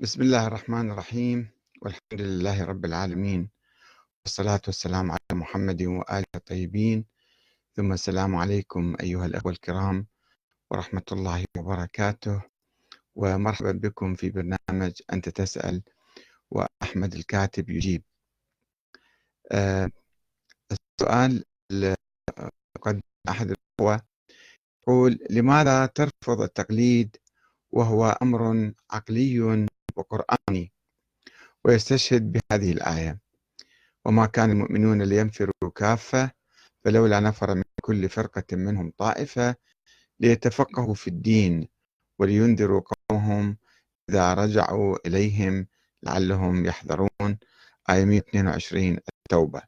بسم الله الرحمن الرحيم. والحمد لله رب العالمين. والصلاة والسلام على محمد وآله الطيبين. ثم السلام عليكم أيها الأخوة الكرام ورحمة الله وبركاته. ومرحبا بكم في برنامج أنت تسأل وأحمد الكاتب يجيب. أه السؤال قد أحد الأخوة يقول لماذا ترفض التقليد وهو أمر عقلي وقرآني ويستشهد بهذه الآية. وما كان المؤمنون لينفروا كافة فلولا نفر من كل فرقة منهم طائفة ليتفقهوا في الدين ولينذروا قومهم إذا رجعوا إليهم لعلهم يحذرون. آية 122 التوبة.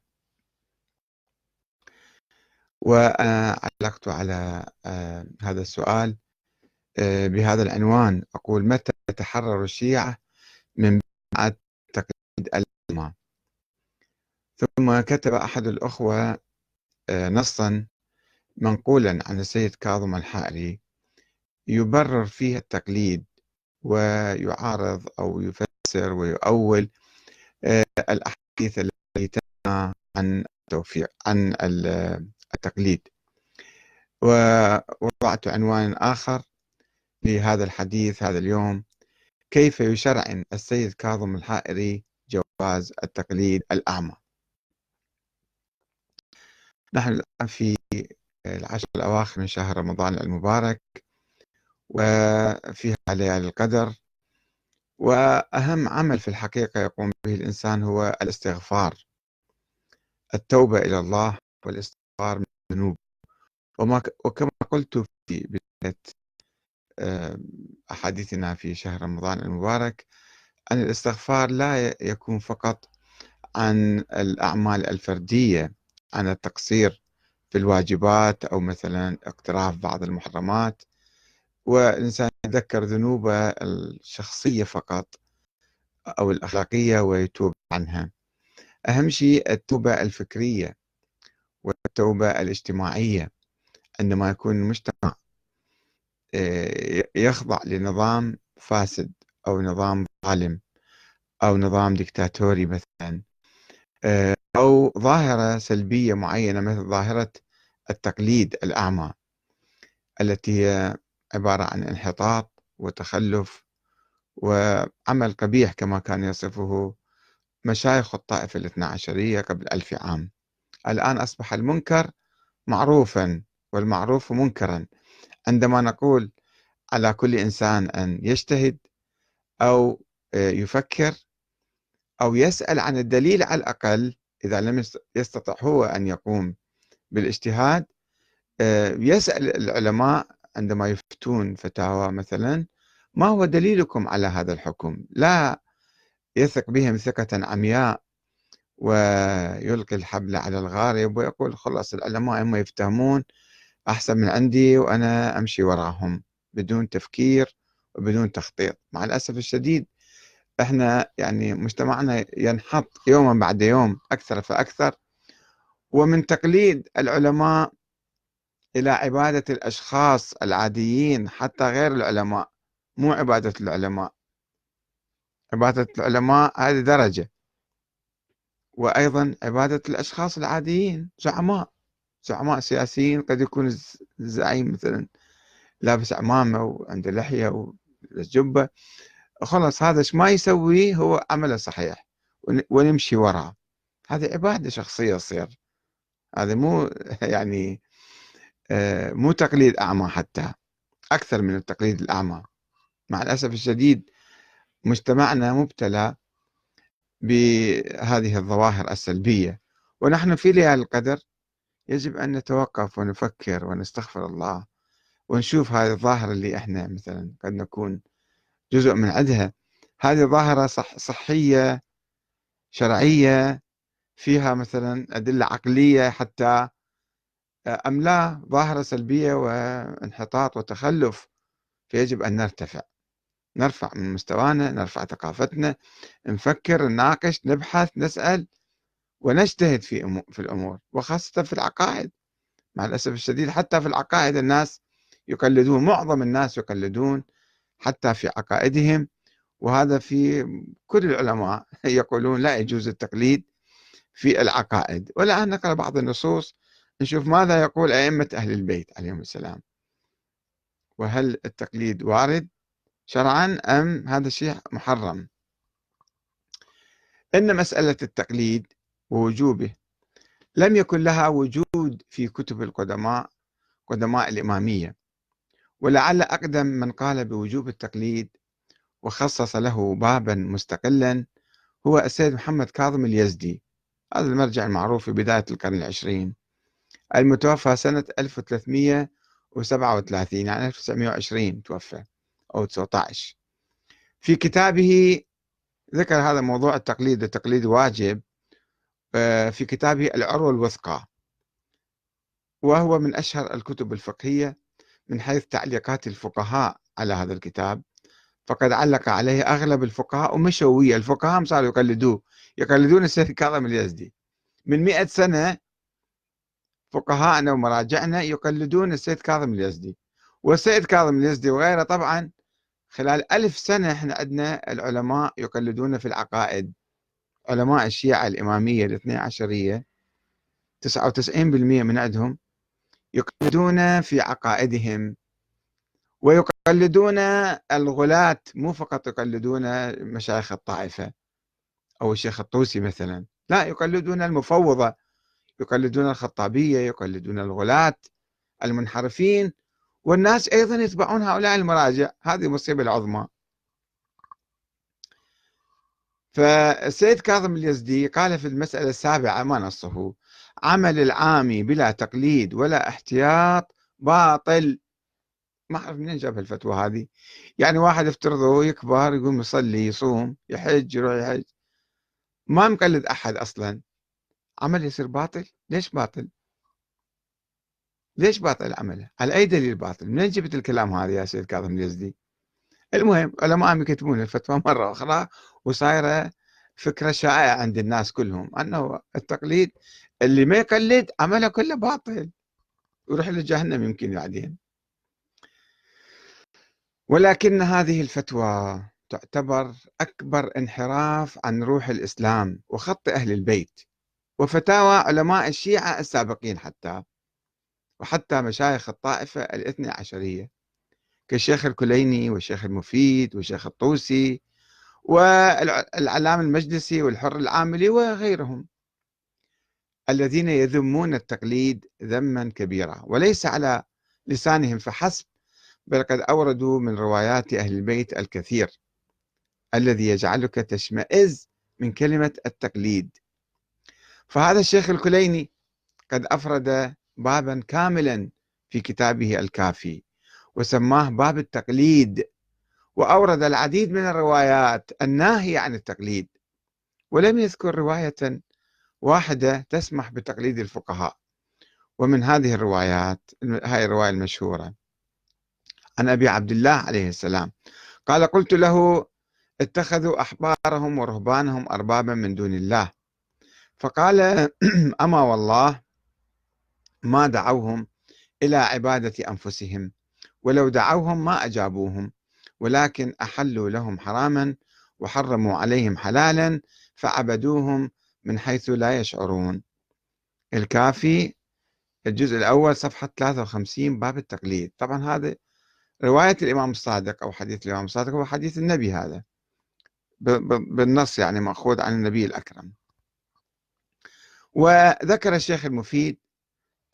وأنا علقت على آه، هذا السؤال بهذا العنوان أقول متى يتحرر الشيعة من بعد تقليد الإمام ثم كتب أحد الأخوة آه، نصا منقولا عن السيد كاظم الحائري يبرر فيه التقليد ويعارض أو يفسر ويؤول آه، الأحاديث التي تنهى عن التوفيق عن التقليد. ووضعت عنوان آخر لهذا الحديث هذا اليوم كيف يشرعن السيد كاظم الحائري جواز التقليد الأعمى؟ نحن الآن في العشر الأواخر من شهر رمضان المبارك وفيها ليالي القدر وأهم عمل في الحقيقة يقوم به الإنسان هو الاستغفار التوبة إلى الله والاستغفار من الذنوب. وما وكما قلت في بداية أحاديثنا في شهر رمضان المبارك أن الاستغفار لا يكون فقط عن الأعمال الفردية عن التقصير في الواجبات أو مثلا اقتراف بعض المحرمات. والإنسان يتذكر ذنوبه الشخصية فقط أو الأخلاقية ويتوب عنها. أهم شيء التوبة الفكرية والتوبة الاجتماعية عندما يكون المجتمع آه، يخضع لنظام فاسد أو نظام ظالم أو نظام ديكتاتوري مثلا. آه، أو ظاهرة سلبية معينة مثل ظاهرة التقليد الأعمى التي هي عبارة عن انحطاط وتخلف وعمل قبيح كما كان يصفه مشايخ الطائفة الاثنى عشرية قبل ألف عام. الآن أصبح المنكر معروفا والمعروف منكرا. عندما نقول على كل إنسان أن يجتهد أو آه، يفكر أو يسأل عن الدليل على الأقل إذا لم يستطع هو أن يقوم بالاجتهاد آه، يسأل العلماء عندما يفتون فتاوى مثلا ما هو دليلكم على هذا الحكم؟ لا يثق بهم ثقة عمياء ويلقي الحبل على الغارب ويقول خلاص العلماء هم يفتهمون أحسن من عندي وأنا أمشي وراهم بدون تفكير وبدون تخطيط. مع الأسف الشديد إحنا يعني مجتمعنا ينحط يوما بعد يوم أكثر فأكثر ومن تقليد العلماء إلى عبادة الأشخاص العاديين حتى غير العلماء مو عبادة العلماء. عبادة العلماء هذه درجة وأيضا عبادة الأشخاص العاديين زعماء. زعماء سياسيين قد يكون الزعيم مثلا لابس عمامة وعنده لحية وجبة خلاص هذا ما يسويه هو عمله صحيح ونمشي وراه. هذه عبادة شخصية تصير. هذا مو يعني آه، مو تقليد أعمى حتى أكثر من التقليد الأعمى. مع الأسف الشديد مجتمعنا مبتلى بهذه الظواهر السلبية. ونحن في ليالي القدر يجب أن نتوقف ونفكر ونستغفر الله ونشوف هذه الظاهرة اللي إحنا مثلا قد نكون جزء من عندها. هذه ظاهرة صح صحية شرعية فيها مثلا أدلة عقلية حتى أم لا ظاهرة سلبية وانحطاط وتخلف فيجب أن نرتفع. نرفع من مستوانا نرفع ثقافتنا نفكر نناقش نبحث نسأل ونجتهد في في الأمور وخاصة في العقائد. مع الأسف الشديد حتى في العقائد الناس يقلدون معظم الناس يقلدون حتى في عقائدهم وهذا في كل العلماء يقولون لا يجوز التقليد في العقائد. والآن نقرأ بعض النصوص نشوف ماذا يقول أئمة أهل البيت عليهم السلام. وهل التقليد وارد شرعا أم هذا الشيء محرم؟ إن مسألة التقليد ووجوبه. لم يكن لها وجود في كتب القدماء قدماء الإمامية. ولعل أقدم من قال بوجوب التقليد وخصص له بابا مستقلا هو السيد محمد كاظم اليزدي. هذا المرجع المعروف في بداية القرن العشرين. المتوفى سنة 1337 يعني 1920 توفى أو 19 في كتابه ذكر هذا موضوع التقليد التقليد واجب. في كتابه العروة الوثقى وهو من أشهر الكتب الفقهية من حيث تعليقات الفقهاء على هذا الكتاب. فقد علق عليه أغلب الفقهاء ومشوا ويا. الفقهاء صاروا يقلدوه يقلدون السيد كاظم اليزدي. من مئة سنة فقهاءنا ومراجعنا يقلدون السيد كاظم اليزدي. والسيد كاظم اليزدي وغيره طبعا خلال ألف سنة إحنا عندنا العلماء يقلدون في العقائد. علماء الشيعة الإمامية الاثنى عشرية 99% من عندهم يقلدون في عقائدهم ويقلدون الغلاة مو فقط يقلدون مشايخ الطائفة أو الشيخ الطوسي مثلا لا يقلدون المفوضة يقلدون الخطابية يقلدون الغلاة المنحرفين والناس أيضا يتبعون هؤلاء المراجع. هذه المصيبة العظمى. فالسيد كاظم اليزدي قال في المسألة السابعة ما نصه؟ عمل العامي بلا تقليد ولا احتياط باطل. ما أعرف منين جاب الفتوى هذه. يعني واحد افترضه يكبر يقوم يصلي يصوم يحج يروح يحج. ما مقلد أحد أصلا. عمل يصير باطل؟ ليش باطل؟ ليش باطل عمله؟ على أي دليل باطل؟ منين جبت الكلام هذا يا سيد كاظم اليزدي؟ المهم علماء يكتبون الفتوى مرة أخرى وصايرة فكرة شائعة عند الناس كلهم أنه التقليد اللي ما يقلد عمله كله باطل يروح لجهنم يمكن بعدين. ولكن هذه الفتوى تعتبر أكبر انحراف عن روح الإسلام وخط أهل البيت وفتاوى علماء الشيعة السابقين حتى وحتى مشايخ الطائفة الاثنى عشرية كالشيخ الكليني والشيخ المفيد والشيخ الطوسي والعلام المجلسي والحر العاملي وغيرهم الذين يذمون التقليد ذما كبيرا وليس على لسانهم فحسب بل قد أوردوا من روايات أهل البيت الكثير الذي يجعلك تشمئز من كلمة التقليد. فهذا الشيخ الكليني قد أفرد بابا كاملا في كتابه الكافي وسماه باب التقليد وأورد العديد من الروايات الناهية عن التقليد ولم يذكر رواية واحدة تسمح بتقليد الفقهاء. ومن هذه الروايات هاي الرواية المشهورة عن أبي عبد الله عليه السلام. قال قلت له اتخذوا أحبارهم ورهبانهم أربابا من دون الله. فقال أما والله ما دعوهم إلى عبادة أنفسهم ولو دعوهم ما أجابوهم. ولكن أحلوا لهم حراما وحرموا عليهم حلالا فعبدوهم من حيث لا يشعرون. الكافي الجزء الأول صفحة 53 باب التقليد. طبعا هذا رواية الإمام الصادق أو حديث الإمام الصادق هو حديث النبي هذا. بالنص يعني مأخوذ عن النبي الأكرم. وذكر الشيخ المفيد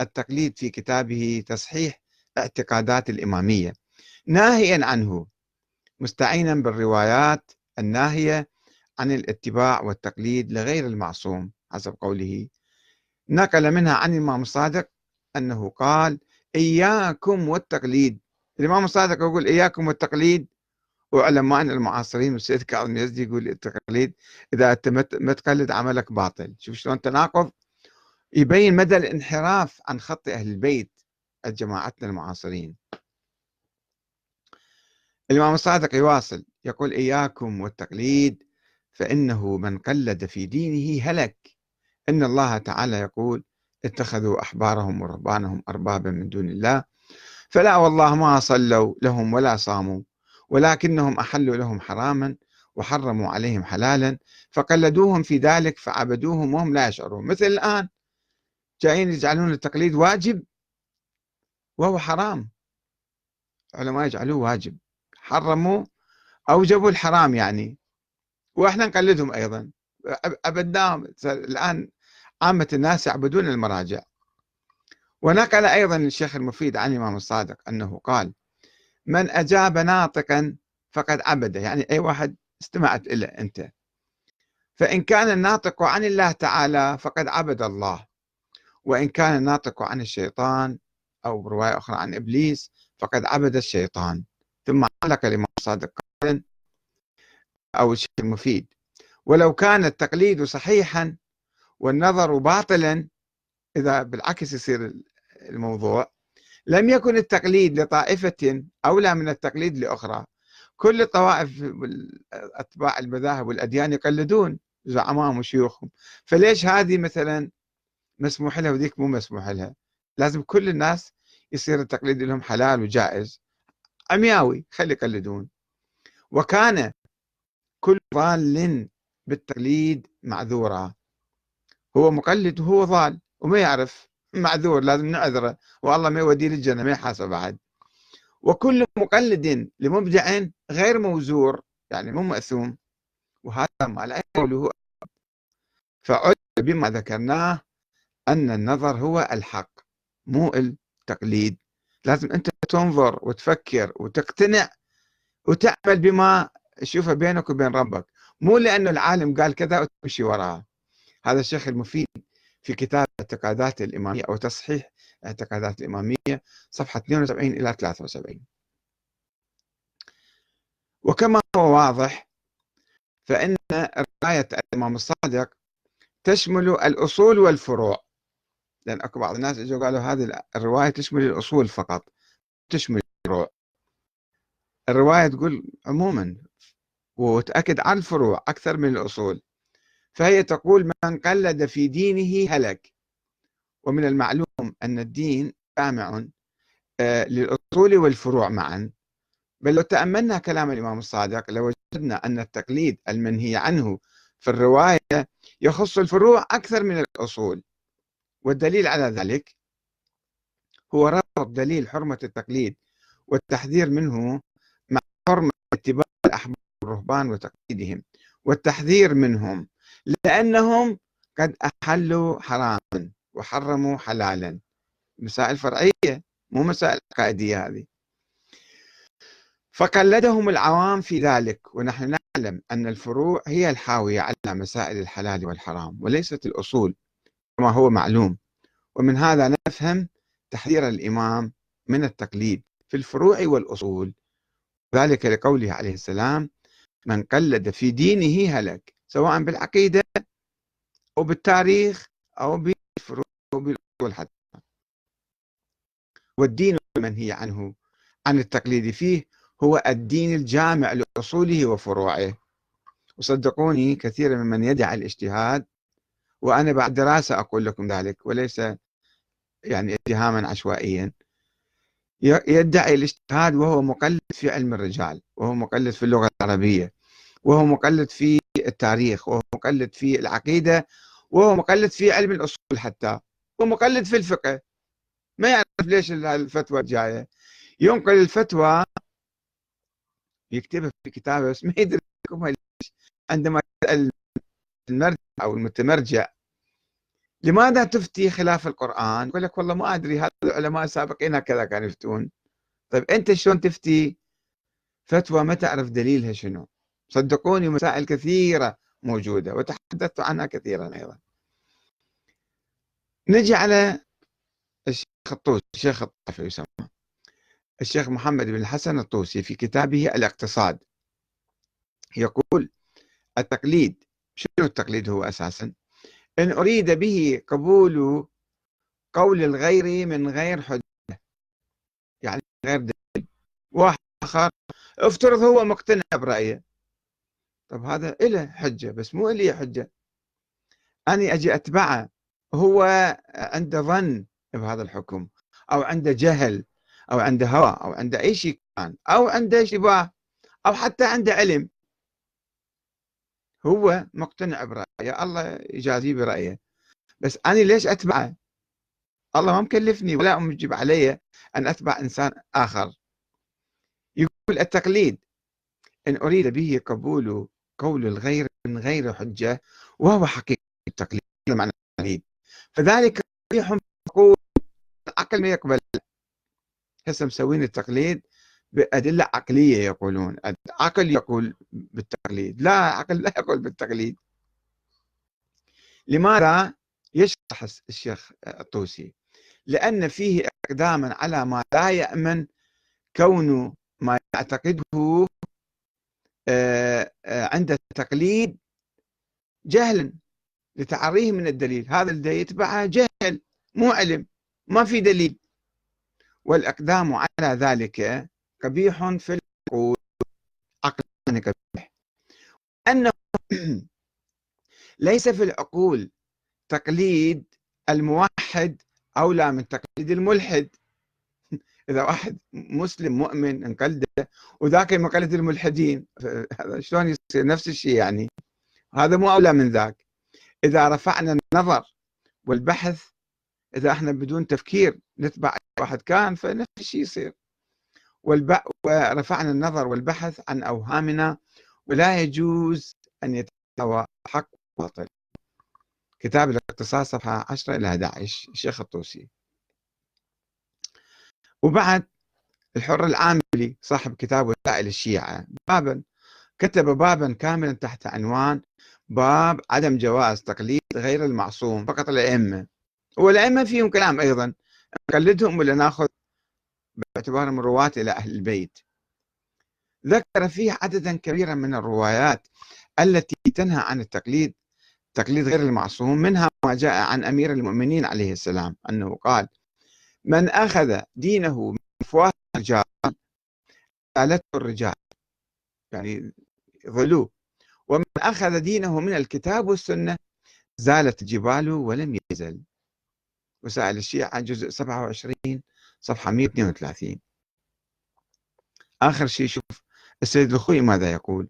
التقليد في كتابه تصحيح اعتقادات الإمامية. ناهيا عنه مستعينا بالروايات الناهية عن الاتباع والتقليد لغير المعصوم حسب قوله. نقل منها عن الإمام الصادق أنه قال إياكم والتقليد. الإمام الصادق يقول إياكم والتقليد. وعلماء المعاصرين والسيد كاظم يزدي يقول التقليد إذا أنت ما تقلد عملك باطل. شوف شلون تناقض. يبين مدى الانحراف عن خط أهل البيت جماعتنا المعاصرين. الإمام الصادق يواصل يقول إياكم والتقليد فإنه من قلد في دينه هلك. إن الله تعالى يقول اتخذوا أحبارهم ورهبانهم أربابا من دون الله فلا والله ما صلوا لهم ولا صاموا ولكنهم أحلوا لهم حراما وحرموا عليهم حلالا فقلدوهم في ذلك فعبدوهم وهم لا يشعرون. مثل الآن جايين يجعلون التقليد واجب وهو حرام. علماء يجعلوه واجب. حرموا أوجبوا الحرام يعني. وإحنا نقلدهم أيضا. أبدناهم الآن عامة الناس يعبدون المراجع. ونقل أيضا الشيخ المفيد عن الإمام الصادق أنه قال من أجاب ناطقا فقد عبد. يعني أي واحد استمعت إلى أنت. فإن كان الناطق عن الله تعالى فقد عبد الله. وإن كان الناطق عن الشيطان أو رواية أخرى عن إبليس فقد عبد الشيطان. ثم علق الإمام الصادق قائلا أو الشيخ المفيد ولو كان التقليد صحيحا والنظر باطلا إذا بالعكس يصير الموضوع لم يكن التقليد لطائفة أولى من التقليد لأخرى. كل الطوائف أتباع المذاهب والأديان يقلدون زعمائهم وشيوخهم. فليش هذه مثلا مسموح لها وذيك مو مسموح لها؟ لازم كل الناس يصير التقليد لهم حلال وجائز. عمياوي خلي يقلدون. وكان كل ضال بالتقليد معذورا. هو مقلد وهو ضال وما يعرف معذور لازم نعذره. والله ما يوديه للجنة ما يحاسب بعد. وكل مقلد لمبدع غير موزور يعني مو مأثوم. وهذا ما لا يقوله فعد بما ذكرناه أن النظر هو الحق مو التقليد. لازم أنت تنظر وتفكر وتقتنع وتعمل بما تشوفه بينك وبين ربك. مو لأنه العالم قال كذا وتمشي وراه هذا الشيخ المفيد في كتاب اعتقادات الإمامية أو تصحيح اعتقادات الإمامية صفحة 72 إلى 73 وكما هو واضح فإن رواية الإمام الصادق تشمل الأصول والفروع. لأن أكو بعض الناس إجوا قالوا هذه الرواية تشمل الأصول فقط تشمل الفروع. الرواية تقول عموما وتأكد على الفروع أكثر من الأصول. فهي تقول من قلد في دينه هلك. ومن المعلوم أن الدين جامع آه، للأصول والفروع معا. بل لو تأملنا كلام الإمام الصادق لوجدنا أن التقليد المنهي عنه في الرواية يخص الفروع أكثر من الأصول. والدليل على ذلك هو ربط دليل حرمة التقليد والتحذير منه مع حرمة اتباع الأحبار والرهبان وتقليدهم والتحذير منهم لأنهم قد أحلوا حراما وحرموا حلالا. مسائل فرعية مو مسائل عقائدية هذه. فقلدهم العوام في ذلك ونحن نعلم أن الفروع هي الحاوية على مسائل الحلال والحرام وليست الأصول. كما هو معلوم. ومن هذا نفهم تحذير الإمام من التقليد في الفروع والأصول. ذلك لقوله عليه السلام من قلد في دينه هلك سواء بالعقيدة أو بالتاريخ أو بالفروع أو بالأصول حتى والدين المنهي عنه؟ عن التقليد فيه هو الدين الجامع لأصوله وفروعه. وصدقوني كثيرا ممن يدعي الاجتهاد وأنا بعد دراسة أقول لكم ذلك وليس يعني اتهاما عشوائيا. يدعي الاجتهاد وهو مقلد في علم الرجال وهو مقلد في اللغة العربية وهو مقلد في التاريخ وهو مقلد في العقيدة وهو مقلد في علم الأصول حتى ومقلد في الفقه. ما يعرف ليش الفتوى جاية ينقل الفتوى يكتبها في كتابه بس ما يدري عندما يسأل المرجع أو المتمرجع. لماذا تفتي خلاف القرآن؟ يقول لك والله ما أدري هذا العلماء السابقين هكذا كانوا يفتون. طيب أنت شلون تفتي فتوى؟ ما تعرف دليلها شنو؟ صدقوني مسائل كثيرة موجودة وتحدثت عنها كثيرا أيضا. نجي على الشيخ الطوسي الشيخ الطافي يسمى. الشيخ محمد بن الحسن الطوسي في كتابه الاقتصاد يقول التقليد شنو التقليد هو أساسا؟ إن أريد به قبول قول الغير من غير حجة يعني غير دليل. واحد آخر افترض هو مقتنع برأيه. طب هذا إله حجة بس مو إلي حجة. أنا أجي أتبعه هو عنده ظن بهذا الحكم أو عنده جهل أو عنده هوى أو عنده أي شيء كان أو عنده شباه أو حتى عنده علم. هو مقتنع برأيه الله يجازيه برأيه. بس أنا ليش أتبعه؟ الله ما مكلفني ولا موجب علي أن أتبع إنسان آخر. يقول التقليد إن أريد به قبول قول الغير من غير حجة وهو حقيقة التقليد معنى التقليد. فذلك قبيح يقول العقل ما يقبل. هسه مسوين التقليد بأدلة عقلية يقولون العقل يقول بالتقليد لا عقل لا يقول بالتقليد. لماذا يشرح الشيخ الطوسي؟ لأن فيه إقداما على ما لا يأمن كون ما يعتقده آه، آه، عند التقليد جهلا لتعريه من الدليل. هذا الذي يتبعه جهل مو علم ما في دليل. والإقدام على ذلك قبيح في العقول عقلا قبيح. أنه ليس في العقول تقليد الموحد أولى من تقليد الملحد. إذا واحد مسلم مؤمن انقلده وذاك مقلد الملحدين. هذا شلون يصير؟ نفس الشيء يعني. هذا مو أولى من ذاك. إذا رفعنا النظر والبحث إذا إحنا بدون تفكير نتبع واحد كان فنفس الشيء يصير. والب... ورفعنا النظر والبحث عن أوهامنا ولا يجوز أن يتساوى حق وباطل كتاب الاقتصاد صفحة 10 إلى 11 الشيخ الطوسي. وبعد الحر العاملي صاحب كتاب وسائل الشيعة. بابا كتب بابا كاملا تحت عنوان باب عدم جواز تقليد غير المعصوم فقط الأئمة. والأئمة فيهم كلام أيضا. نقلدهم ولا ناخذ باعتبارهم رواة إلى أهل البيت. ذكر فيه عددا كبيرا من الروايات التي تنهى عن التقليد تقليد غير المعصوم منها ما جاء عن أمير المؤمنين عليه السلام أنه قال من أخذ دينه من أفواه الرجال سالته الرجال يعني ظلوه ومن أخذ دينه من الكتاب والسنة زالت جباله ولم يزل وسائل الشيعة جزء 27 صفحة 132 آخر شيء شوف السيد الخوي ماذا يقول؟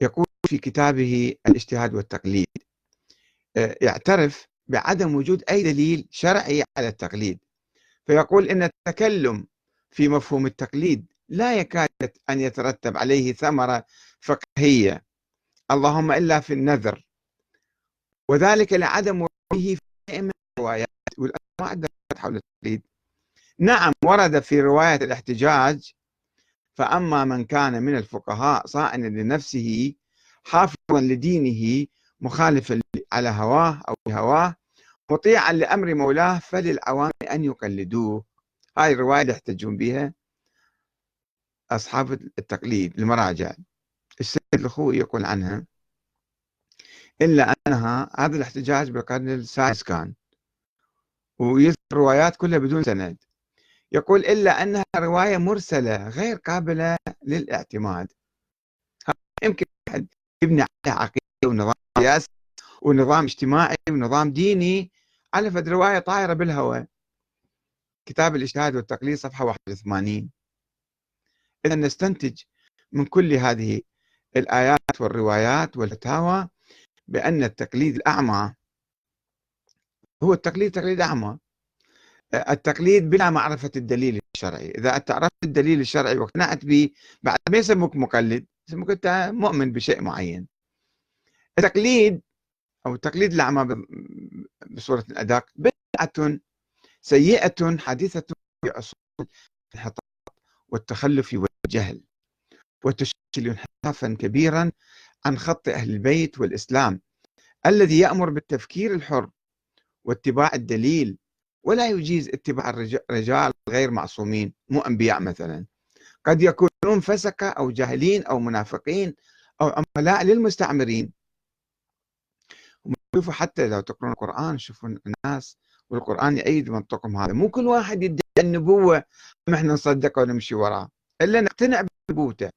يقول في كتابه الاجتهاد والتقليد آه، يعترف بعدم وجود أي دليل شرعي على التقليد. فيقول إن التكلم في مفهوم التقليد لا يكاد أن يترتب عليه ثمرة فقهية. اللهم إلا في النذر. وذلك لعدم وجوده في من الروايات عندنا حول التقليد. نعم ورد في رواية الاحتجاج فأما من كان من الفقهاء صائنا لنفسه حافظا لدينه مخالفا على هواه أو هواه مطيعا لأمر مولاه فللعوام أن يقلدوه. هاي الرواية اللي يحتجون بها أصحاب التقليد المراجع. السيد الخوي يقول عنها إلا أنها هذا الاحتجاج بالقرن السادس كان ويذكر روايات كلها بدون سند. يقول إلا أنها رواية مرسلة غير قابلة للاعتماد. يمكن أحد يبني عليها عقيدة ونظام سياسي ونظام اجتماعي ونظام ديني على فد رواية طايرة بالهواء. كتاب الاجتهاد والتقليد صفحة 81 إذا نستنتج من كل هذه الآيات والروايات والفتاوى بأن التقليد الأعمى هو التقليد تقليد أعمى. التقليد بلا معرفة الدليل الشرعي. إذا أنت عرفت الدليل الشرعي واقتنعت به بعد ما يسموك مقلد يسموك أنت مؤمن بشيء معين. التقليد أو التقليد الأعمى بصورة الأدق بدعة سيئة حديثة في عصور الانحطاط والتخلف والجهل وتشكل انحرافا كبيرا عن خط أهل البيت والإسلام الذي يأمر بالتفكير الحر واتباع الدليل ولا يجيز اتباع الرجال غير معصومين مو أنبياء مثلا. قد يكونون فسقة أو جاهلين أو منافقين أو عملاء للمستعمرين. شوفوا حتى لو تقرون القرآن شوفوا الناس والقرآن يأيد منطقهم هذا. مو كل واحد يدعي النبوة إحنا نصدقه ونمشي وراه إلا نقتنع بنبوته.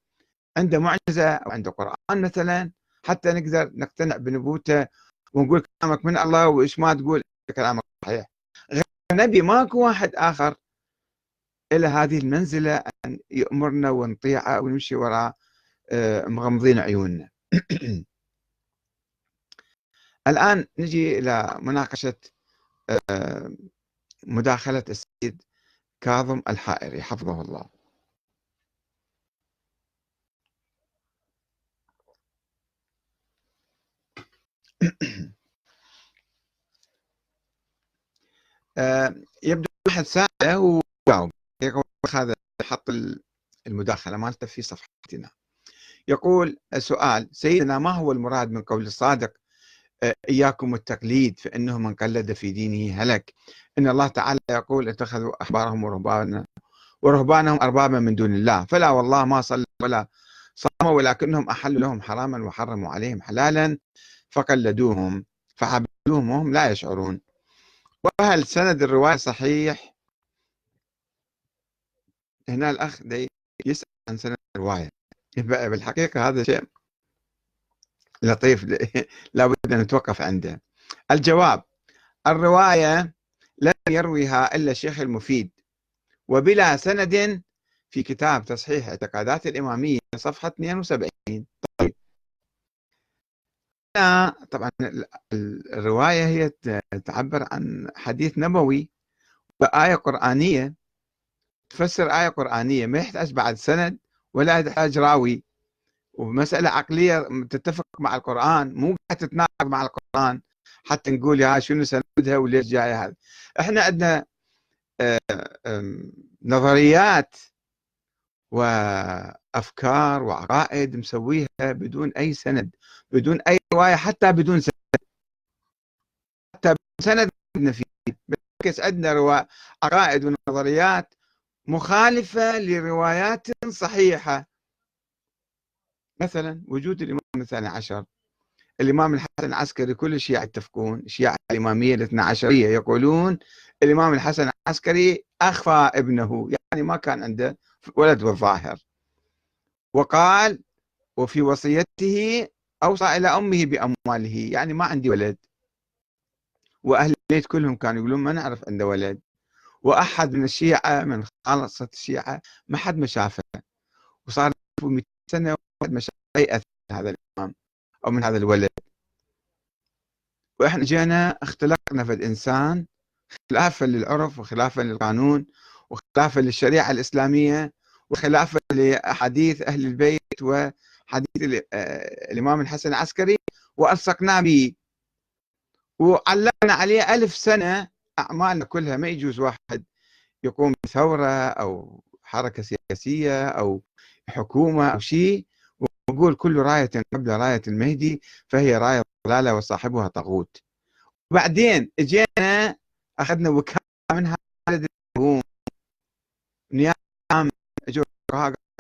عنده معجزة أو عنده قرآن مثلا حتى نقدر نقتنع بنبوته ونقول كلامك من الله وإيش ما تقول كلامك صحيح. النبي ماكو واحد آخر إلى هذه المنزلة أن يأمرنا ونطيعه ونمشي وراه آه، مغمضين عيوننا. الآن نجي إلى مناقشة آه، مداخلة السيد كاظم الحائري حفظه الله. يبدو واحد ساعة وجاوب هذا حط المداخلة مالته في صفحتنا. يقول السؤال سيدنا ما هو المراد من قول الصادق؟ آه، إياكم التقليد فإنه من قلد في دينه هلك. إن الله تعالى يقول اتخذوا أحبارهم ورهبانهم ورهبانهم أربابا من دون الله. فلا والله ما صلوا ولا صاموا ولكنهم أحلوا لهم حراما وحرموا عليهم حلالا فقلدوهم فعبدوهم وهم لا يشعرون. وهل سند الرواية صحيح؟ هنا الأخ يسأل عن سند الرواية. بالحقيقة هذا شيء لطيف. لابد أن نتوقف عنده. الجواب الرواية لم يرويها إلا الشيخ المفيد وبلا سند في كتاب تصحيح اعتقادات الإمامية صفحة 72 طيب طبعا الرواية هي تعبر عن حديث نبوي وآية قرآنية تفسر آية قرآنية ما يحتاج بعد سند ولا يحتاج راوي ومسألة عقلية تتفق مع القرآن مو قاعد تتناقض مع القرآن حتى نقول يا شنو سندها وليش جاية هذا إحنا عندنا آه، نظريات وافكار وعقائد مسويها بدون أي سند بدون أي رواية حتى بدون سند. حتى بدون سند عندنا فيه. بالعكس عندنا. عقائد ونظريات مخالفة لروايات صحيحة. مثلا وجود الإمام الثاني عشر. الإمام الحسن العسكري كل الشيعة يتفقون الشيعة الإمامية الاثنى عشريه يقولون الإمام الحسن العسكري أخفى ابنه يعني ما كان عنده ولد والظاهر وقال وفي وصيته أوصى إلى أمه بأمواله. يعني ما عندي ولد. وأهل البيت كلهم كانوا يقولون ما نعرف عنده ولد. وأحد من الشيعة من خالصة الشيعة ما حد ما شافه. وصار 200 سنة واحد ما شاف أي أثر هذا الإمام أو من هذا الولد. وإحنا جينا اختلقنا في الإنسان خلافا للعرف وخلافا للقانون وخلافا للشريعة الإسلامية. وخلافا لأحاديث أهل البيت وحديث آه، الإمام الحسن العسكري وألصقنا به. وعلقنا عليه ألف سنة. أعمالنا كلها ما يجوز واحد يقوم بثورة أو حركة سياسية أو حكومة أو شيء ونقول كل راية قبل راية المهدي فهي راية ضلالة وصاحبها طاغوت. وبعدين إجينا أخذنا وكالة من هذا نيابه عامه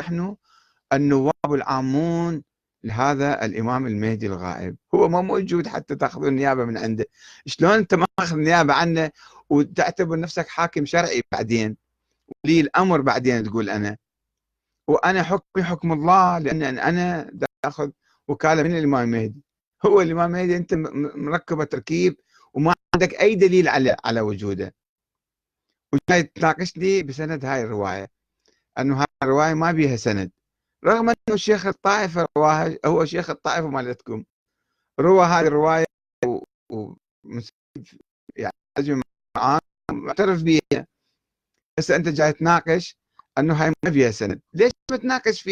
نحن النواب العامون لهذا الإمام المهدي الغائب. هو ما موجود حتى تاخذون النيابة من عنده. شلون أنت ما تأخذ النيابة عنه وتعتبر نفسك حاكم شرعي بعدين؟ ولي الأمر بعدين تقول أنا. وأنا حكمي حكم الله لأن أنا أخذ وكالة من الإمام المهدي. هو الإمام المهدي أنت مركبه تركيب وما عندك أي دليل على على وجوده. وجاي تناقشني بسند هاي الرواية. أنه هاي الرواية ما بيها سند. رغم أنه شيخ الطائفه رواها هو شيخ الطائفه مالتكم. روى هذه الرواية و... و... يعني معترف بها بس أنت جاي تناقش أنه هاي ما فيها سند. ليش ما تناقش في